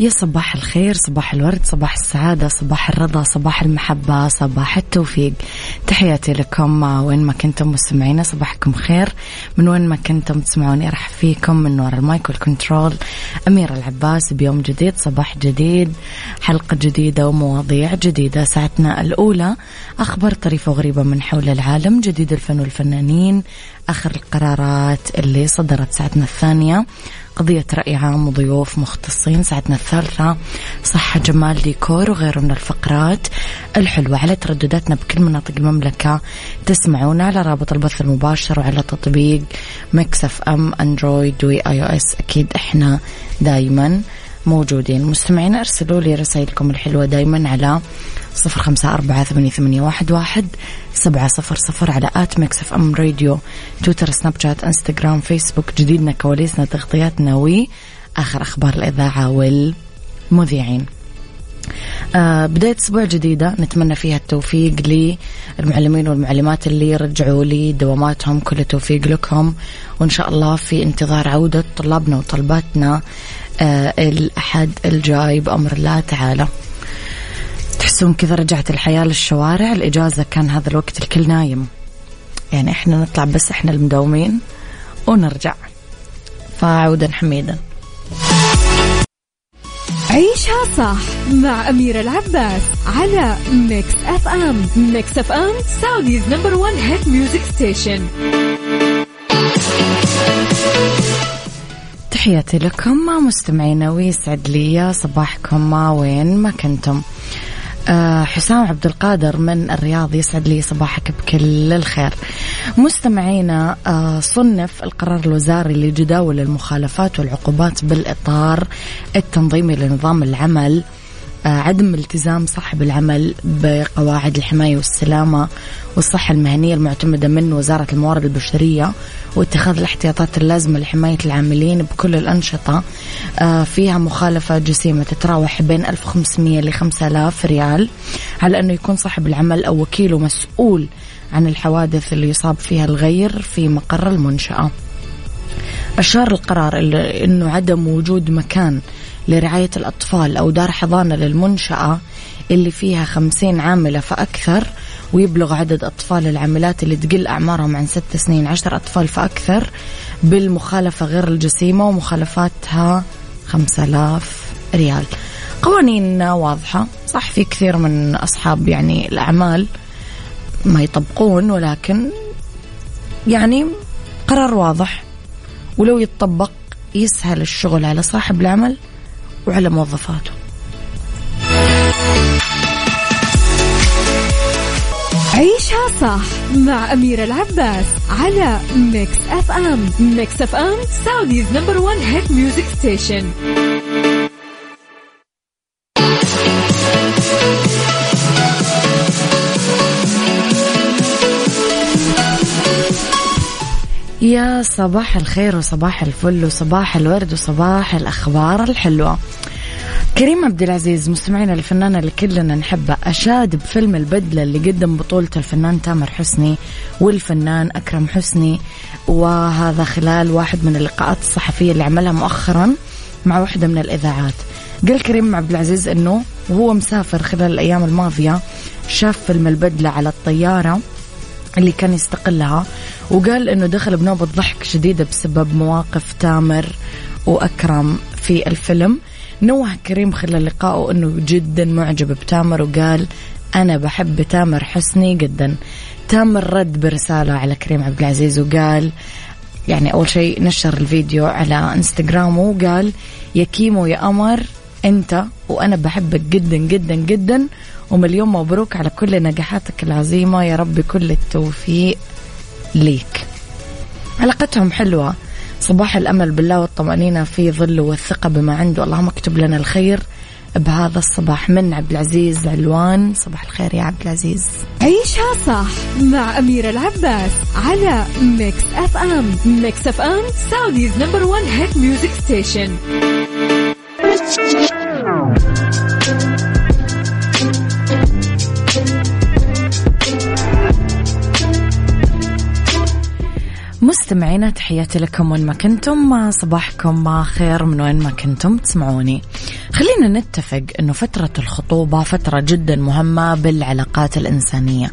يا صباح الخير صباح الورد صباح السعادة صباح الرضا صباح المحبة صباح التوفيق. تحياتي لكم وين ما كنتم مستمعينا صباحكم خير. من وين ما كنتم تسمعوني أرحب فيكم من وراء ال mic وال control. أميرة العباس بيوم جديد صباح جديد حلقة جديدة ومواضيع جديدة. ساعتنا الأولى أخبار طريفة وغريبة من حول العالم جديد الفن والفنانين آخر القرارات اللي صدرت ساعتنا الثانية. قضية رأي عام وضيوف مختصين. ساعتنا الثالثة صحة جمال ديكور وغيره من الفقرات الحلوة. على تردداتنا بكل مناطق المملكة تسمعونا على رابط البث المباشر وعلى تطبيق Mix FM أندرويد و iOS أكيد إحنا دايما موجودين. مستمعين ارسلوا لي رسائلكم الحلوة دايما على صفر خمسة أربعة ثمانية, ثمانية واحد, واحد سبعة صفر صفر على at Mix FM Radio تويتر سناب شات إنستغرام فيسبوك جديدنا كواليسنا تغطياتنا وآخر أخبار الإذاعة والمذيعين. بداية أسبوع جديدة نتمنى فيها التوفيق للمعلمين والمعلمات اللي رجعوا لي دواماتهم كل التوفيق لكم. وإن شاء الله في انتظار عودة طلابنا وطلباتنا آه الأحد الجاي بأمر الله تعالى. تحسون كذا رجعت الحياة للشوارع الإجازة كان هذا الوقت الكل نايم. يعني إحنا نطلع بس إحنا المداومين ونرجع. فعودا حميدا. عيشها صح مع أميرة العباس على Mix FM Mix FM Saudi's number one hit music station تحياتي لكم مستمعينا ويسعد لي صباحكم ما وين ما كنتم. حسام عبد القادر من الرياض يسعد لي صباحك بكل الخير. مستمعينا آه، صنف القرار الوزاري لجداول المخالفات والعقوبات بالإطار التنظيمي لنظام العمل آه، عدم التزام صاحب العمل بقواعد الحماية والسلامة والصحة المهنية المعتمدة من وزارة الموارد البشرية واتخاذ الاحتياطات اللازمة لحماية العاملين بكل الأنشطة. آه، فيها مخالفة جسيمة تتراوح بين 1500 ل 5000 ريال على أنه يكون صاحب العمل أو وكيله مسؤول عن الحوادث اللي يصاب فيها الغير في مقر المنشأة. أشار القرار أنه عدم وجود مكان لرعاية الأطفال أو دار حضانة للمنشأة اللي فيها خمسين عاملة فأكثر ويبلغ عدد أطفال العاملات اللي تقل أعمارهم عن ست سنين عشر أطفال فأكثر بالمخالفة غير الجسيمة ومخالفاتها خمسة آلاف ريال. قوانين واضحة صح في كثير من أصحاب يعني الأعمال ما يطبقون ولكن يعني قرار واضح. ولو يتطبق يسهل الشغل على صاحب العمل. وعلى موظفاته. عيشها صح مع أميرة العباس على Mix FM Mix FM Saudi's number one hit music station صباح الخير وصباح الفل وصباح الورد وصباح الأخبار الحلوة. كريم عبد العزيز مستمعينا الفنانة اللي كلنا نحبه أشاد بفيلم البدلة اللي قدم بطولته الفنان تامر حسني والفنان أكرم حسني وهذا خلال واحد من اللقاءات الصحفية اللي عملها مؤخرا مع واحدة من الإذاعات. قال كريم عبد العزيز أنه وهو مسافر خلال الأيام الماضية شاف فيلم البدلة على الطيارة اللي كان يستقلها وقال إنه دخل بنوبة ضحك شديدة بسبب مواقف تامر وأكرم في الفيلم. نوه كريم خلال لقائه إنه جدا معجب بتامر وقال أنا بحب تامر حسني جدا. تامر رد برسالة على كريم عبد العزيز وقال يعني أول شيء نشر الفيديو على انستغرامه وقال يا كيمو يا قمر أنت وأنا بحبك جدا جدا جدا ومليون مبروك على كل نجاحاتك العظيمة. يا رب كل التوفيق ليك. علاقتهم حلوة. صباح الأمل بالله والطمأنينة في ظله والثقة بما عنده. اللهم اكتب لنا الخير بهذا الصباح. من عبد العزيز علوان. صباح الخير يا عبد العزيز. عيشها صح مع أميرة العباس على Mix FM Mix FM Saudi's number one hit music station مستمعينا تحياتي لكم وين ما كنتم. صباحكم؟ خير؟ من وين ما كنتم؟ تسمعوني. خلينا نتفق إنه فترة الخطوبة فترة جدا مهمة بالعلاقات الإنسانية.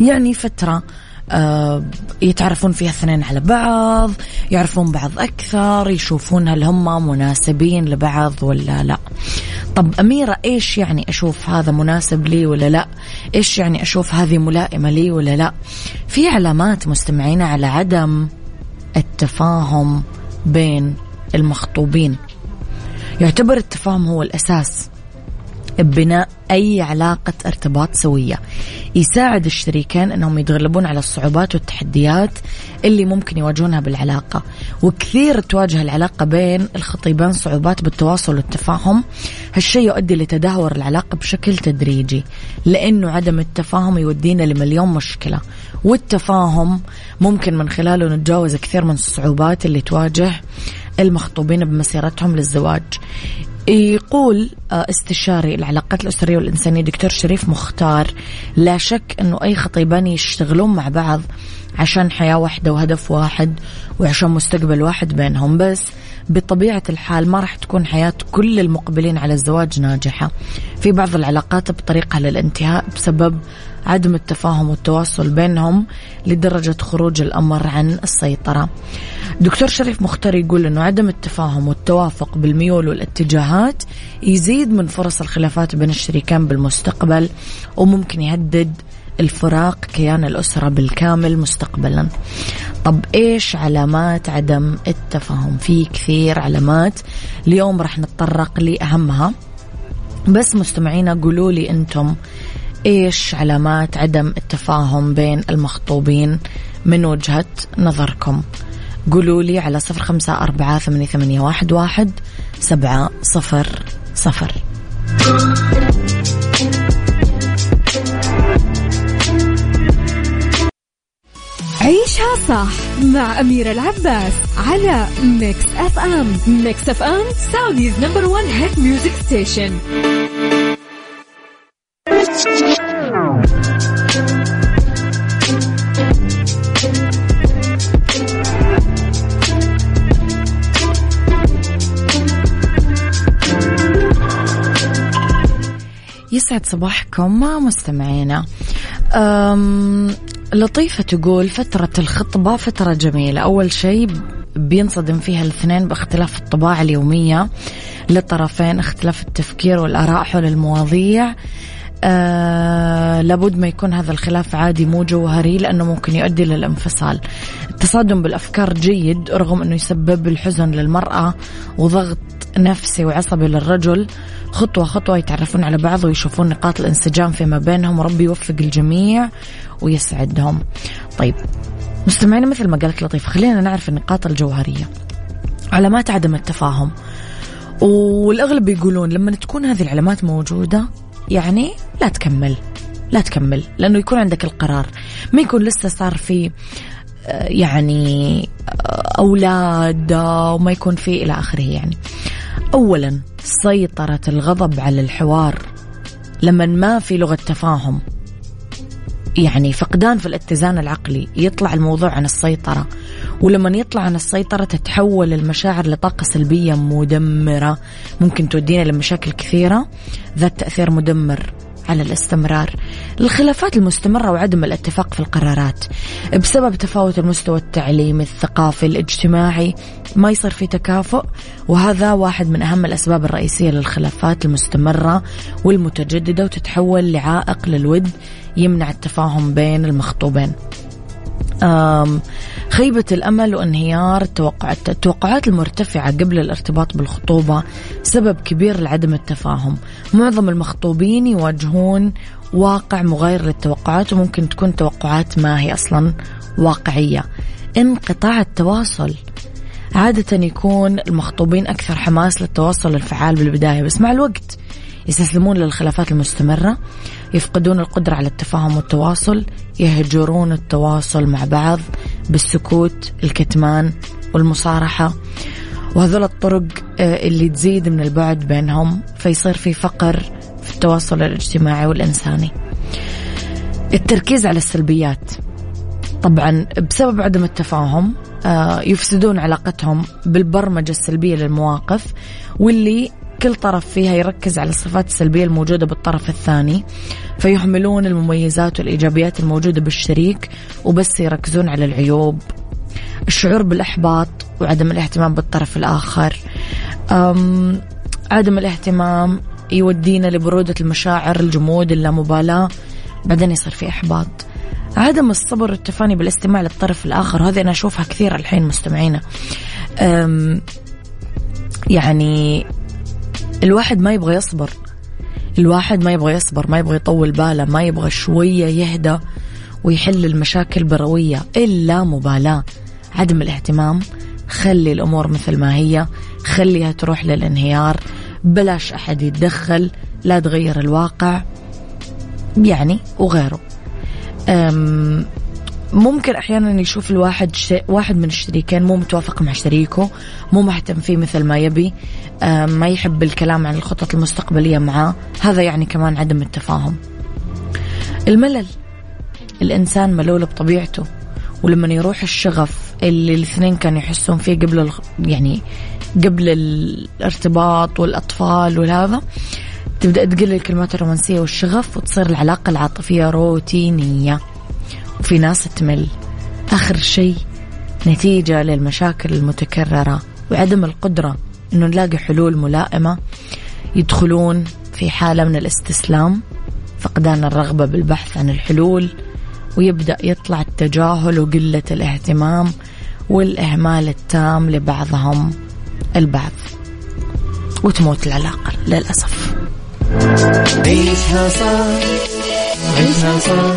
يعني فترة يتعرفون فيها اثنين على بعض يعرفون بعض أكثر يشوفون هل هم مناسبين لبعض ولا لا. طب أميرة إيش يعني أشوف هذا مناسب لي ولا لا؟ إيش يعني أشوف هذه ملائمة لي ولا لا؟ في علامات مستمعين على عدم التفاهم بين المخطوبين. يعتبر التفاهم هو الأساس. ببناء أي علاقة ارتباط سوية. يساعد الشريكين أنهم يتغلبون على الصعوبات والتحديات اللي ممكن يواجهونها بالعلاقة. وكثير تواجه العلاقة بين الخطيبين صعوبات بالتواصل والتفاهم. هالشيء يؤدي لتدهور العلاقة بشكل تدريجي لأنه عدم التفاهم يودينا لمليون مشكلة. والتفاهم ممكن من خلاله نتجاوز كثير من الصعوبات اللي تواجه المخطوبين بمسيرتهم للزواج. يقول آه، استشاري العلاقات الأسرية والإنسانية دكتور شريف مختار لا شك أنه أي خطيبان يشتغلون مع بعض عشان حياة واحدة وهدف واحد وعشان مستقبل واحد بينهم. بس بطبيعة الحال ما راح تكون حياة كل المقبلين على الزواج ناجحة. في بعض العلاقات بطريقها للانتهاء بسبب عدم التفاهم والتواصل بينهم لدرجة خروج الأمر عن السيطرة. دكتور شريف مختار يقول أنه عدم التفاهم والتوافق بالميول والاتجاهات يزيد من فرص الخلافات بين الشريكين بالمستقبل وممكن يهدد الفراق كيان الأسرة بالكامل مستقبلا. طب إيش علامات عدم التفاهم؟ في كثير علامات. اليوم راح نتطرق لأهمها. بس مستمعينا قولوا لي أنتم إيش علامات عدم التفاهم بين المخطوبين؟ من وجهة نظركم. قولوا لي على صفر خمسة أربعة ثمانية, ثمانية واحد, واحد سبعة صفر صفر. عيشها صح مع أميرة العباس على Mix FM Mix FM Saudi's number one hit music station يسعد صباحكم مستمعينا. لطيفة تقول فترة الخطبة فترة جميلة. أول شيء بينصدم فيها الاثنين باختلاف الطباع اليومية للطرفين اختلاف التفكير والآراء حول المواضيع. آه لابد ما يكون هذا الخلاف عادي مو جوهري لأنه ممكن يؤدي للانفصال التصادم بالأفكار جيد رغم أنه يسبب الحزن للمرأة وضغط نفسي وعصبي للرجل. خطوة خطوة يتعرفون على بعض ويشوفون نقاط الانسجام فيما بينهم وربي يوفق الجميع ويسعدهم. طيب مستمعينا مثل ما قالت لطيفة خلينا نعرف النقاط الجوهرية. علامات عدم التفاهم. والأغلب يقولون لما تكون هذه العلامات موجودة يعني لا تكمل لا تكمل لأنه يكون عندك القرار. ما يكون لسه صار في آه، يعني آه، أولاد وما يكون في إلى آخره يعني. أولا سيطرة الغضب على الحوار. لما ما في لغة تفاهم يعني فقدان في الاتزان العقلي يطلع الموضوع عن السيطرة. ولما يطلع عن السيطرة تتحول المشاعر لطاقة سلبية مدمرة ممكن تودينا لمشاكل كثيرة. ذات تأثير مدمر. على الاستمرار. الخلافات المستمرة وعدم الاتفاق في القرارات. بسبب تفاوت المستوى التعليمي الثقافي الاجتماعي ما يصير في تكافؤ. وهذا واحد من أهم الأسباب الرئيسية للخلافات المستمرة والمتجددة وتتحول لعائق للود يمنع التفاهم بين المخطوبين. خيبة الأمل وانهيار التوقعات التوقعات المرتفعة قبل الارتباط بالخطوبة سبب كبير لعدم التفاهم. معظم المخطوبين يواجهون واقع مغاير للتوقعات وممكن تكون توقعات ما هي أصلا واقعية. انقطاع التواصل. عادة يكون المخطوبين أكثر حماس للتواصل الفعال بالبداية بس مع الوقت يستسلمون للخلافات المستمرة يفقدون القدرة على التفاهم والتواصل يهجرون التواصل مع بعض بالسكوت الكتمان والمصارحة. وهذول الطرق آه، اللي تزيد من البعد بينهم فيصير في فقر في التواصل الاجتماعي والإنساني. التركيز على السلبيات. طبعا بسبب عدم التفاهم آه، يفسدون علاقتهم بالبرمجة السلبية للمواقف واللي كل طرف فيها يركز على الصفات السلبية الموجودة بالطرف الثاني فيهملون المميزات والإيجابيات الموجودة بالشريك وبس يركزون على العيوب. الشعور بالإحباط وعدم الاهتمام بالطرف الآخر. عدم الاهتمام يودينا لبرودة المشاعر الجمود اللامبالاة. بعدين يصير في إحباط. عدم الصبر والتفاني بالاستماع للطرف الآخر هذه أنا أشوفها كثير الحين مستمعينا. يعني الواحد ما يبغى يصبر. الواحد ما يبغى يصبر ما يبغى يطول باله ما يبغى شوية يهدى ويحل المشاكل بروية إلا مبالاة. عدم الاهتمام خلي الأمور مثل ما هي خليها تروح للانهيار. بلاش أحد يتدخل لا تغير الواقع يعني وغيره. ممكن أحيانا يشوف الواحد شيء واحد من الشريكين مو متوافق مع شريكه مو مهتم فيه مثل ما يبي ما يحب الكلام عن الخطط المستقبلية معاه. هذا يعني كمان عدم التفاهم. الملل. الإنسان ملول بطبيعته. ولما يروح الشغف اللي الاثنين كانوا يحسون فيه قبل يعني قبل الارتباط والأطفال وهذا تبدأ تقل الكلمات الرومانسية والشغف وتصير العلاقة العاطفية روتينية. وفي ناس تمل. آخر شيء نتيجة للمشاكل المتكررة وعدم القدرة أنه نلاقي حلول ملائمة يدخلون في حالة من الاستسلام فقدان الرغبة بالبحث عن الحلول ويبدأ يطلع التجاهل وقلة الاهتمام والإهمال التام لبعضهم البعض. وتموت العلاقة للأسف. عيشها صار عيشها صار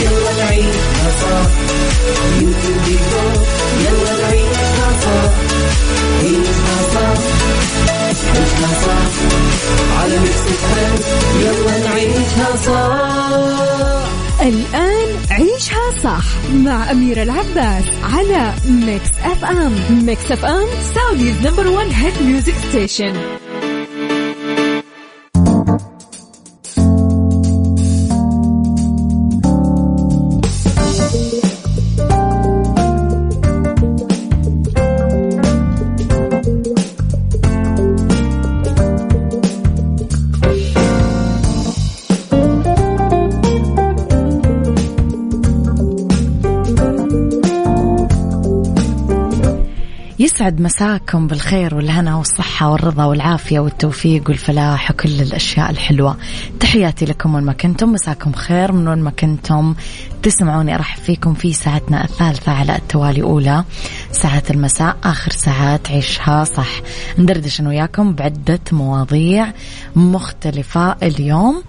يلا نعيشها صح يلا نعيشها صح عيشها صح عيشها صح على Mix الآن عيشها صح مع أميرة العباس على Mix FM Mix FM Saudi's number one hit music station يسعد مساكم بالخير والهنا والصحة والرضا والعافية والتوفيق والفلاح وكل الأشياء الحلوة. تحياتي لكم وين ما كنتم مساكم خير من وين ما كنتم. تسمعوني أرحب فيكم في ساعتنا الثالثة على التوالي أولى ساعات المساء آخر ساعات عيشها صح. ندردش أنا وياكم بعدة مواضيع مختلفة اليوم.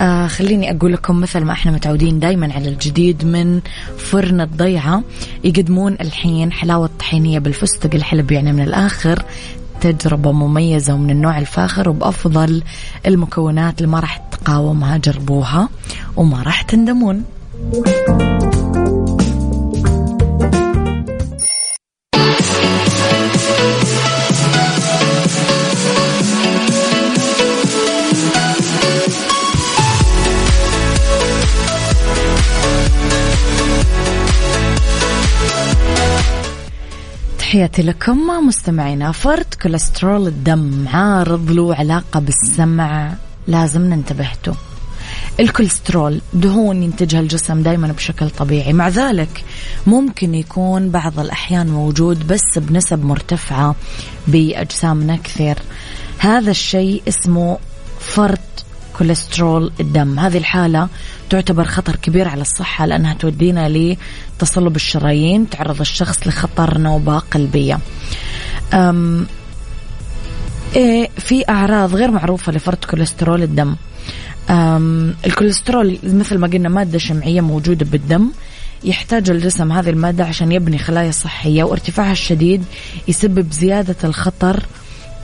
آه خليني أقول لكم مثل ما إحنا متعودين دايما على الجديد من فرن الضيعة. يقدمون الحين حلاوة طحينية بالفستق الحلب يعني من الآخر تجربة مميزة ومن النوع الفاخر وبأفضل المكونات اللي ما راح تقاومها جربوها وما راح تندمون. تحياتي لكم مستمعينا فرد كوليسترول الدم عارض له علاقة بالسمع لازم ننتبهته الكوليسترول دهون ينتجها الجسم دائما بشكل طبيعي مع ذلك ممكن يكون بعض الأحيان موجود بس بنسب مرتفعة بأجسامنا كثير. هذا الشيء اسمه فرط كوليسترول الدم. هذه الحالة تعتبر خطر كبير على الصحة لأنها تودينا لتصلب الشرايين تعرض الشخص لخطر نوبة قلبية. أم إيه في أعراض غير معروفة لفرط كوليسترول الدم. الكوليسترول مثل ما قلنا مادة شمعية موجودة بالدم. يحتاج الجسم هذه المادة عشان يبني خلايا صحية وارتفاعها الشديد يسبب زيادة الخطر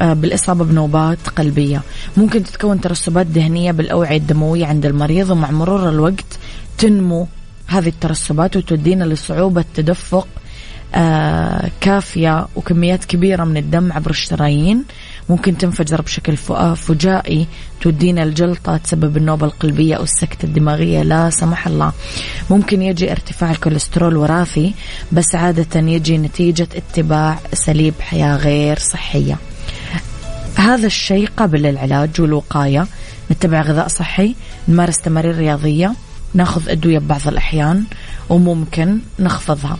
بالإصابة بنوبات قلبية. ممكن تتكون ترسبات دهنية بالأوعية الدموية عند المريض ومع مرور الوقت تنمو هذه الترسبات وتودينا لصعوبة تدفق آه، كافية وكميات كبيرة من الدم عبر الشرايين. ممكن تنفجر بشكل فجائي تودينا الجلطة تسبب النوبة القلبية أو السكتة الدماغية. لا سمح الله. ممكن يجي ارتفاع الكوليسترول وراثي بس عادة يجي نتيجة اتباع أساليب حياة غير صحية. هذا الشيء قابل للعلاج والوقاية. نتبع غذاء صحي نمارس تمارين رياضية ناخذ أدوية ببعض الأحيان وممكن نخفضها.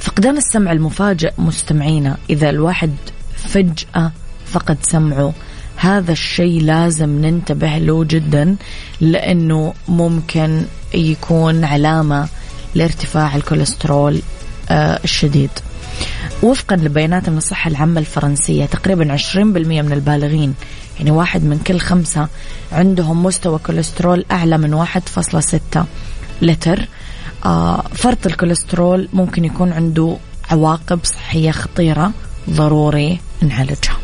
فقدان السمع المفاجئ مستمعينا إذا الواحد فجأة فقد سمعه هذا الشيء لازم ننتبه له جدا لأنه ممكن يكون علامة لارتفاع الكوليسترول آه، الشديد. وفقا لبيانات من الصحة العامة الفرنسية تقريبا 20% من البالغين يعني واحد من كل خمسة عندهم مستوى كوليسترول أعلى من 1.6 لتر. آه فرط الكوليسترول ممكن يكون عنده عواقب صحية خطيرة ضروري نعالجها.